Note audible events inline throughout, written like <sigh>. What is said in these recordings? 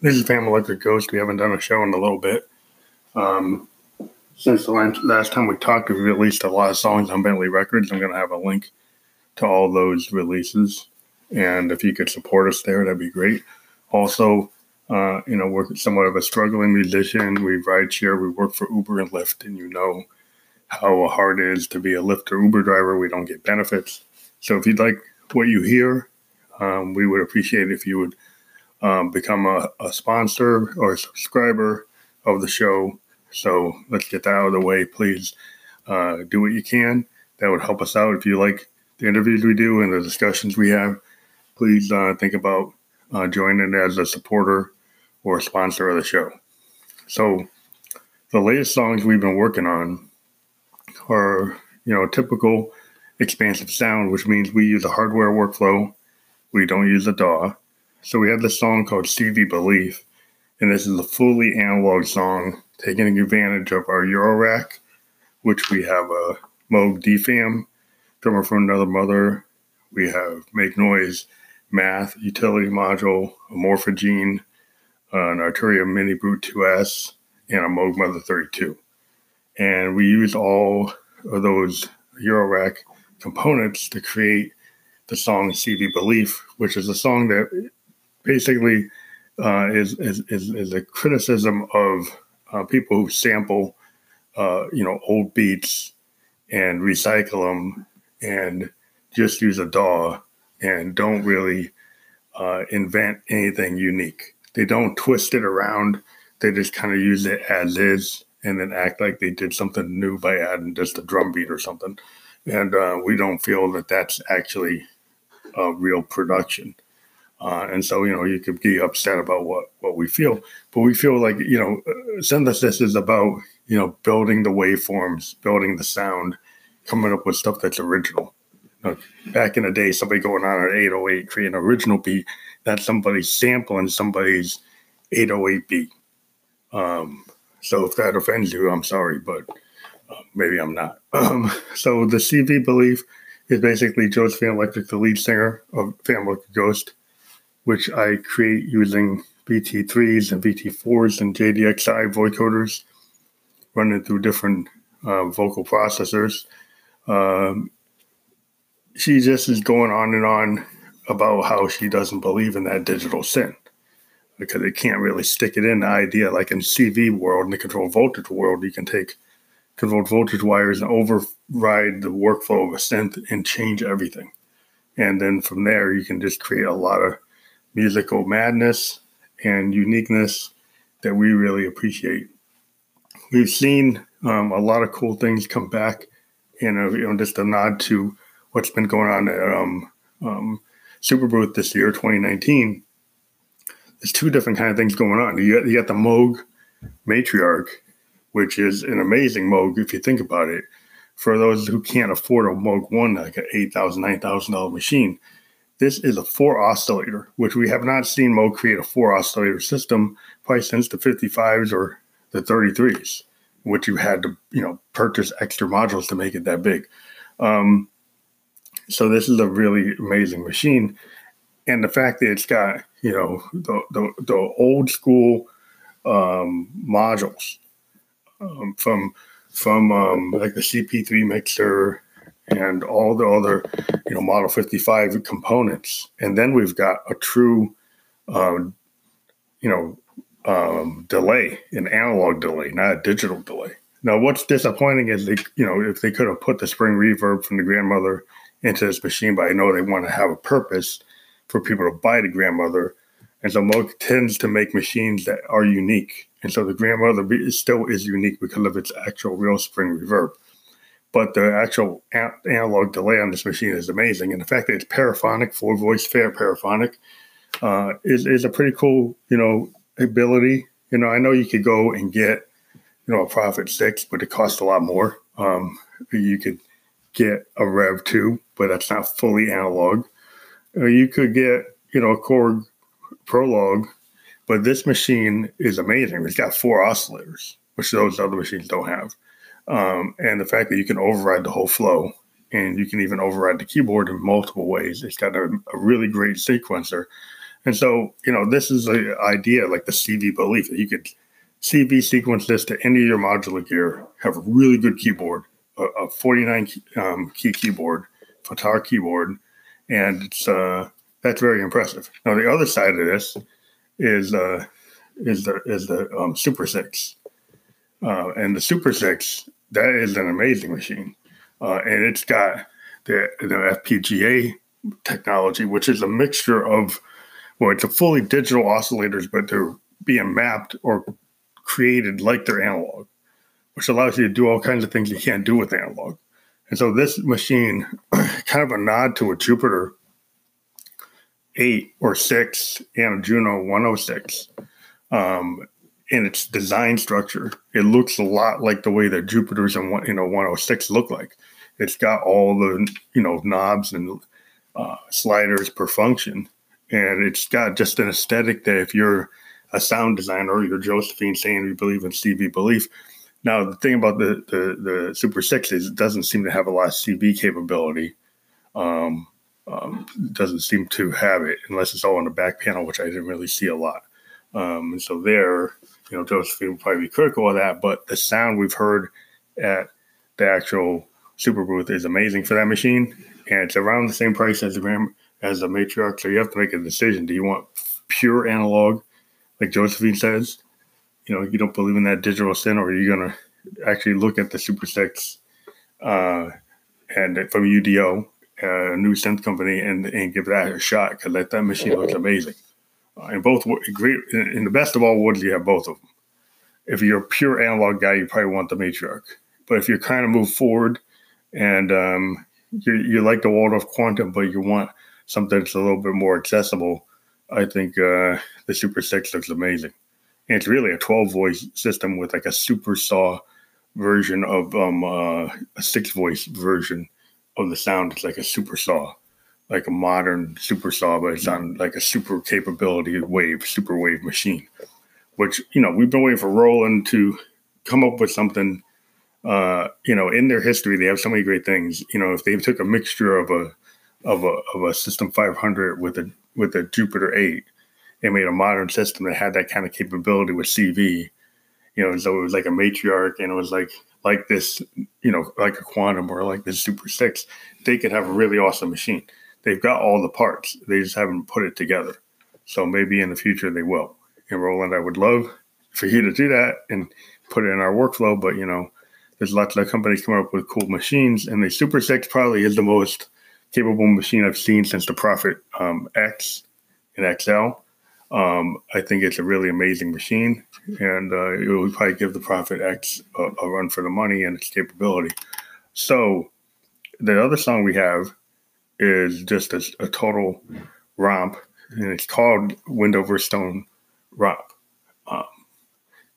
This is Phantom Electric Ghost. We haven't done a show in a little bit. Um, since the last time we talked, we've released a lot of songs on Bentley Records. I'm going to have a link to all those releases. And if you could support us there, that'd be great. Also, uh, you know, we're somewhat of a struggling musician. We ride share, we work for Uber and Lyft, and you know how hard it is to be a Lyft or Uber driver. We don't get benefits. So if you'd like what you hear, um, we would appreciate if you would um, become a, a, sponsor or a subscriber of the show. So let's get that out of the way. Please uh, do what you can. That would help us out. If you like the interviews we do and the discussions we have, please uh, think about uh, joining as a supporter or a sponsor of the show. So the latest songs we've been working on are, you know, typical expansive sound, which means we use a hardware workflow. We don't use a DAW. So we have this song called CV Belief, and this is a fully analog song taking advantage of our Eurorack, which we have a Moog DFAM, drummer from another mother. We have Make Noise, Math, utility module, a Morphagene, an Arturia Mini Brute 2S, and a Moog Mother 32. And we use all of those Eurorack components to create the song CV Belief, which is a song that basically uh, is, is, is, is, a criticism of uh, people who sample, uh, you know, old beats and recycle them and just use a DAW and don't really uh, invent anything unique. They don't twist it around. They just kind of use it as is and then act like they did something new by adding just a drum beat or something. And uh, we don't feel that that's actually a real production. Uh, and so, you know, you could be upset about what, what we feel, but we feel like, you know, synthesis is about, you know, building the waveforms, building the sound, coming up with stuff that's original. Back in the day, somebody going on an 808 creating an original beat, that's somebody sampling somebody's 808 beat. Um, so if that offends you, I'm sorry, but uh, maybe I'm not. <laughs> Um, so the CV belief is basically Joseph Electric, the lead singer of Electric Ghost which I create using VT3s and VT4s and JDXI vocoders, running through different uh, vocal processors. Um, she just is going on and on about how she doesn't believe in that digital synth because it can't really stick it in the idea like in CV world in the control voltage world you can take controlled voltage wires and override the workflow of a synth and change everything and then from there you can just create a lot of musical madness and uniqueness that we really appreciate. We've seen um, a lot of cool things come back, and you know, just a nod to what's been going on at um, um, Superbooth this year, 2019. There's two different kind of things going on. You got, you got the Moog Matriarch, which is an amazing Moog if you think about it. For those who can't afford a Moog One, like an eight thousand, nine thousand dollar machine, this is a four oscillator, which we have not seen Moog create a four oscillator system probably since the 55s or the 33s, which you had to, you know, purchase extra modules to make it that big. Um, so this is a really amazing machine. And the fact that it's got, you know, the, the, the old school um, modules um, from from um, like the CP3 mixer and all the other, you know, Model 55 components. And then we've got a true, um, you know, um, delay, an analog delay, not a digital delay. Now, what's disappointing is they, you know, if they could have put the spring reverb from the grandmother into this machine, but I know they want to have a purpose for people to buy the grandmother. And so Moog tends to make machines that are unique. And so the grandmother still is unique because of its actual real spring reverb but the actual analog delay on this machine is amazing. And the fact that it's paraphonic, four voice fair paraphonic, uh, is, is a pretty cool, you know, ability. You know, I know you could go and get, you know, a Prophet 6, but it costs a lot more. Um, you could get a Rev 2, but that's not fully analog. Uh, you could get, you know, a Korg Prologue, but this machine is amazing. It's got four oscillators, which those other machines don't have. Um, and the fact that you can override the whole flow and you can even override the keyboard in multiple ways. It's got a, a really great sequencer. And so, you know, this is the idea, like the CV belief that you could CV sequence this to any of your modular gear, have a really good keyboard, a, a 49 um, key keyboard, Fatar keyboard, and it's uh, that's very impressive. Now, the other side of this is uh, is the is the um, Super Six, uh, and the Super Six that is an amazing machine, uh, and it's got the the FPGA technology, which is a mixture of well, it's a fully digital oscillators, but they're being mapped or created like they're analog, which allows you to do all kinds of things you can't do with analog. And so this machine, <clears throat> kind of a nod to a Jupiter 8 or 6 and a Juno 106. Um, in its design structure, it looks a lot like the way that Jupiters and you know 106 look like. It's got all the you know knobs and uh, sliders per function, and it's got just an aesthetic that if you're a sound designer you're Josephine saying you believe in CV belief. Now the thing about the the, the Super Six is it doesn't seem to have a lot of CV capability. Um, um, doesn't seem to have it unless it's all on the back panel, which I didn't really see a lot. Um, and so there, you know, Josephine will probably be critical of that, but the sound we've heard at the actual super booth is amazing for that machine, and it's around the same price as the as a matriarch. So you have to make a decision: do you want pure analog, like Josephine says? You know, you don't believe in that digital sin, or are you gonna actually look at the Super Six uh, and from UDO, uh, a new synth company, and and give that a shot because that, that machine looks amazing. Uh, in both great, in the best of all worlds, you have both of them. If you're a pure analog guy, you probably want the matriarch. But if you're kind of move forward and um, you, you like the Waldorf Quantum, but you want something that's a little bit more accessible, I think uh, the Super 6 looks amazing. And it's really a 12 voice system with like a super saw version of um, uh, a six voice version of the sound. It's like a super saw, like a modern super saw, but it's on like a super capability wave, super wave machine. Which you know we've been waiting for Roland to come up with something uh, you know, in their history, they have so many great things. You know, if they took a mixture of a of a of a System 500 with a with a Jupiter 8 and made a modern system that had that kind of capability with CV, you know, so it was like a matriarch and it was like like this, you know, like a quantum or like this Super Six, they could have a really awesome machine. They've got all the parts, they just haven't put it together. So maybe in the future they will. And Roland, I would love for you to do that and put it in our workflow, but you know, there's lots of companies coming up with cool machines, and the Super Six probably is the most capable machine I've seen since the Prophet um, X and XL. Um, I think it's a really amazing machine, and uh, it will probably give the Prophet X a, a, run for the money and its capability. So, the other song we have is just a, a total romp, and it's called Wind Over Stone Romp, um,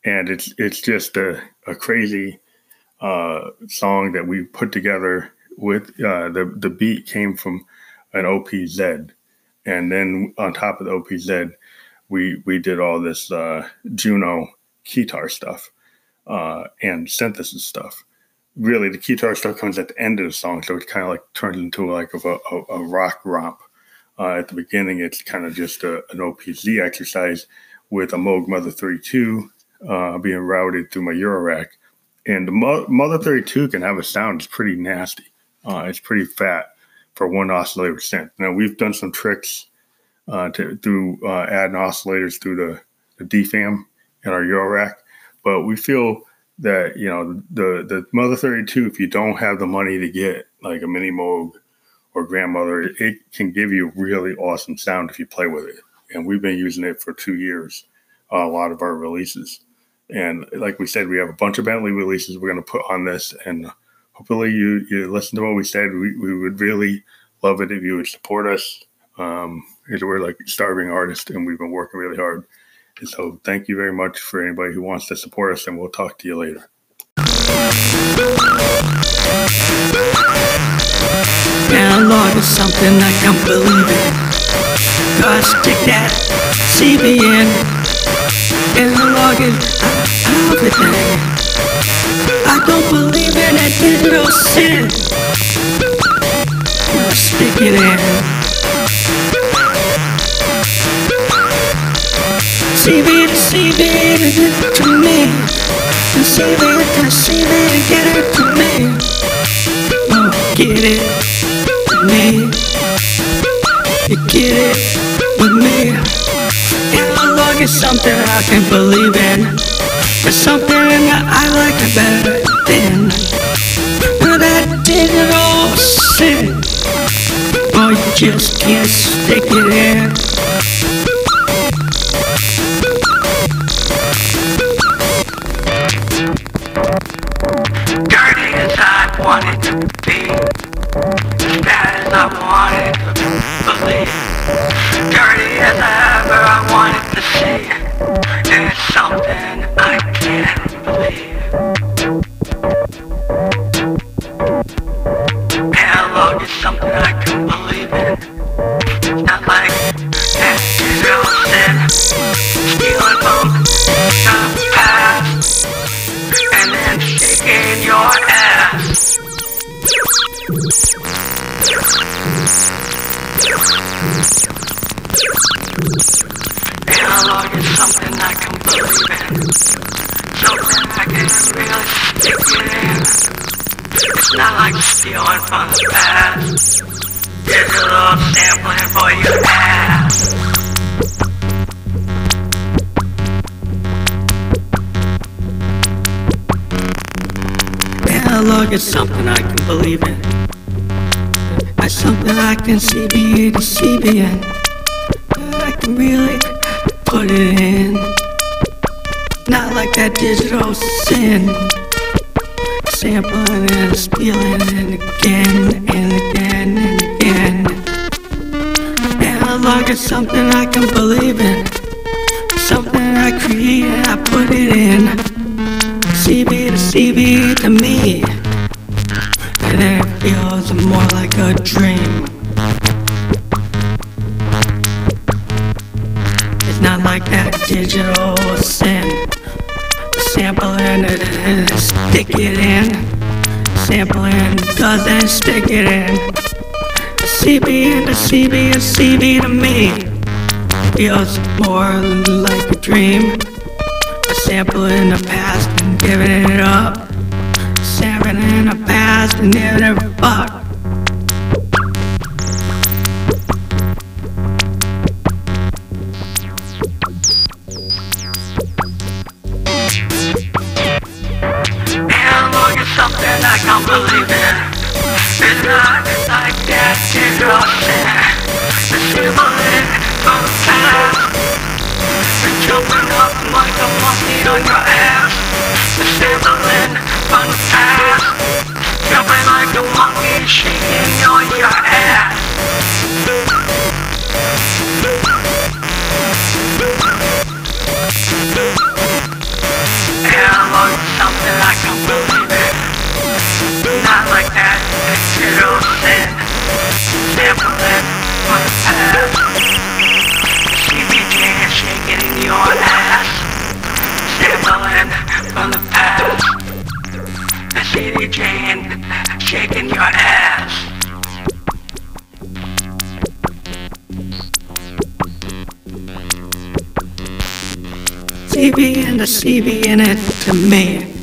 and it's it's just a, a crazy uh, song that we put together with uh, the the beat came from an OPZ, and then on top of the OPZ, we we did all this uh, Juno guitar stuff uh, and synthesis stuff. Really, the guitar stuff comes at the end of the song, so it kind of like turns into like a, a, a rock romp. Uh, at the beginning, it's kind of just a, an OPZ exercise with a Moog Mother 32 uh, being routed through my Eurorack and the Mother 32 can have a sound that's pretty nasty. Uh, it's pretty fat for one oscillator synth. Now, we've done some tricks uh, to through uh, adding oscillators through the, the DFAM in our Eurorack, but we feel that you know the the Mother 32, if you don't have the money to get like a mini Moog or grandmother, it can give you really awesome sound if you play with it. And we've been using it for two years, uh, a lot of our releases. And like we said, we have a bunch of Bentley releases we're going to put on this. And hopefully you, you listen to what we said. We, we would really love it if you would support us. Um, we're like starving artists and we've been working really hard. So thank you very much for anybody who wants to support us and we'll talk to you later. Analog is something I can't believe it. Gosh, stick that CBN. Analog is everything. I don't believe in a digital sin. Stick it in. CV to CV to get it to me. And CV to CV to get it to me. Oh, get it to me. You get it with me. Analog is something I can believe in. It's something that I like better than that digital shit. Oh, you just can't stick it in. Analog is something I can believe in. It's something I can CBA to CBN. I can really put it in. Not like that digital sin. Sampling and stealing and again and again and again. Analog is something I can believe in. Something I create and I put it in. CB to CB to me. A dream. It's not like that digital sin. Sample Sampling it and stick it in. Sampling doesn't stick it in. CB and the CB and CB to me. Feels more like a dream. A sample in the past and giving it up. Sampling in the past and giving it a fuck. Monkey CB and the CB in it to me.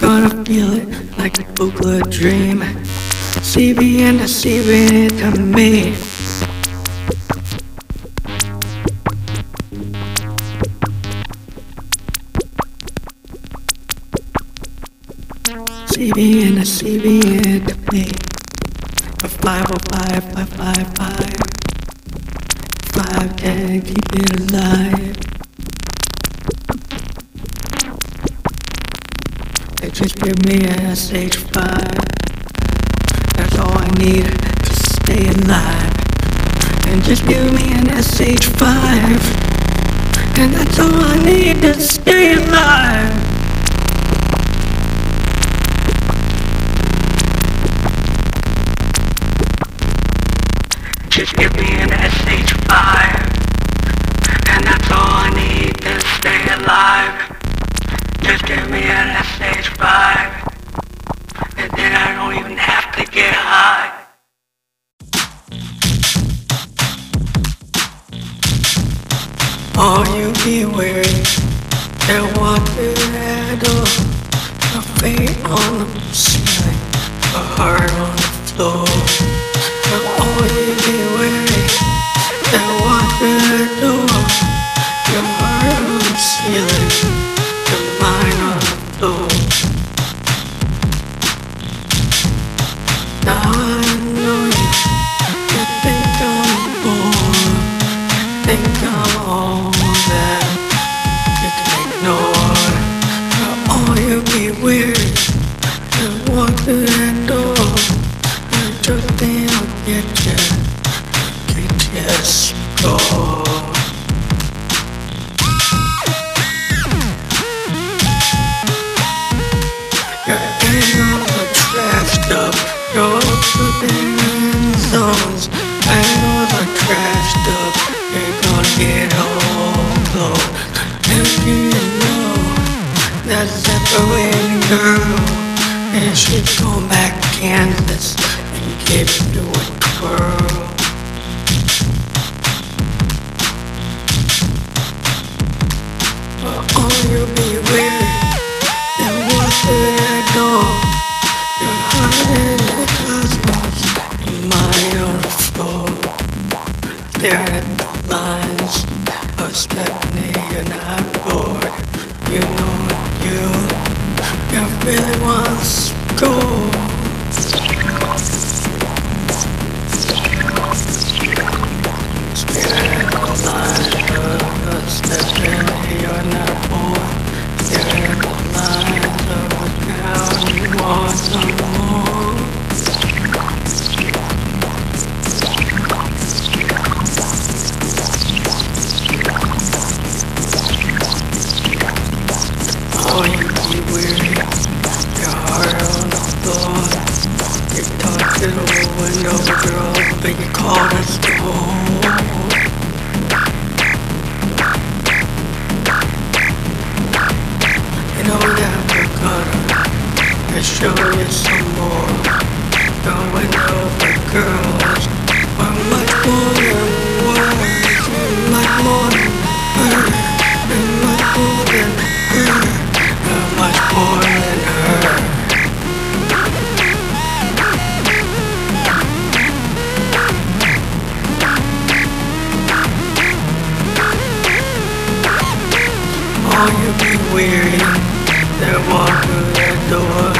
Gonna feel it like a booklet dream. CB and the CB in it to me. CB and the CB in it to me. A 505, 555. 510, keep it alive. They just give me an SH5. That's all I need to stay alive. And just give me an SH5. And that's all I need to stay alive. Just give me give me an stage vibe. And then I don't even have to get high. Oh, you beware. There was a shadow. A fate on the ceiling. A heart on the floor. slipping in zones I know crashed up, ain't gonna get you know, separating girl And back to Kansas and gives to a twirl Oh, you'll be Headlines of Stephanie and I'm bored. You know you, you really want school. show you some more Going out with girls On my morning walk In my morning her In my morning her In my morning her Oh, you be weary? They walk through that door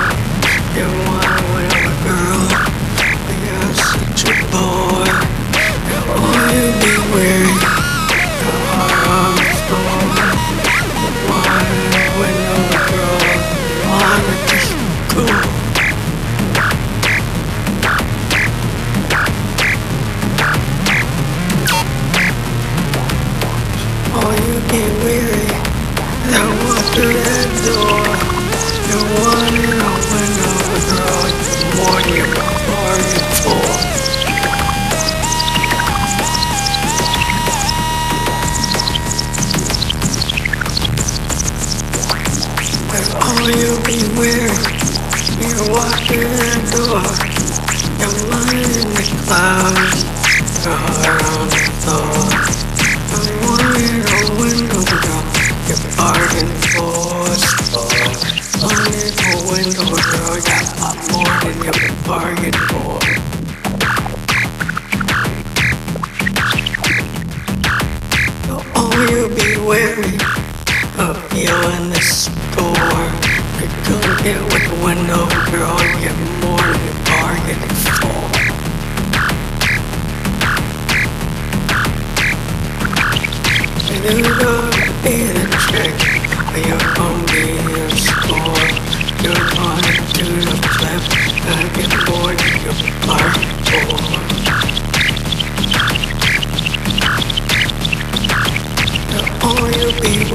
Where.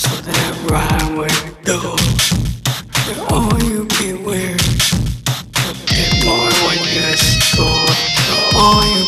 So that right way to go. And all you beware. The more like this, go. All you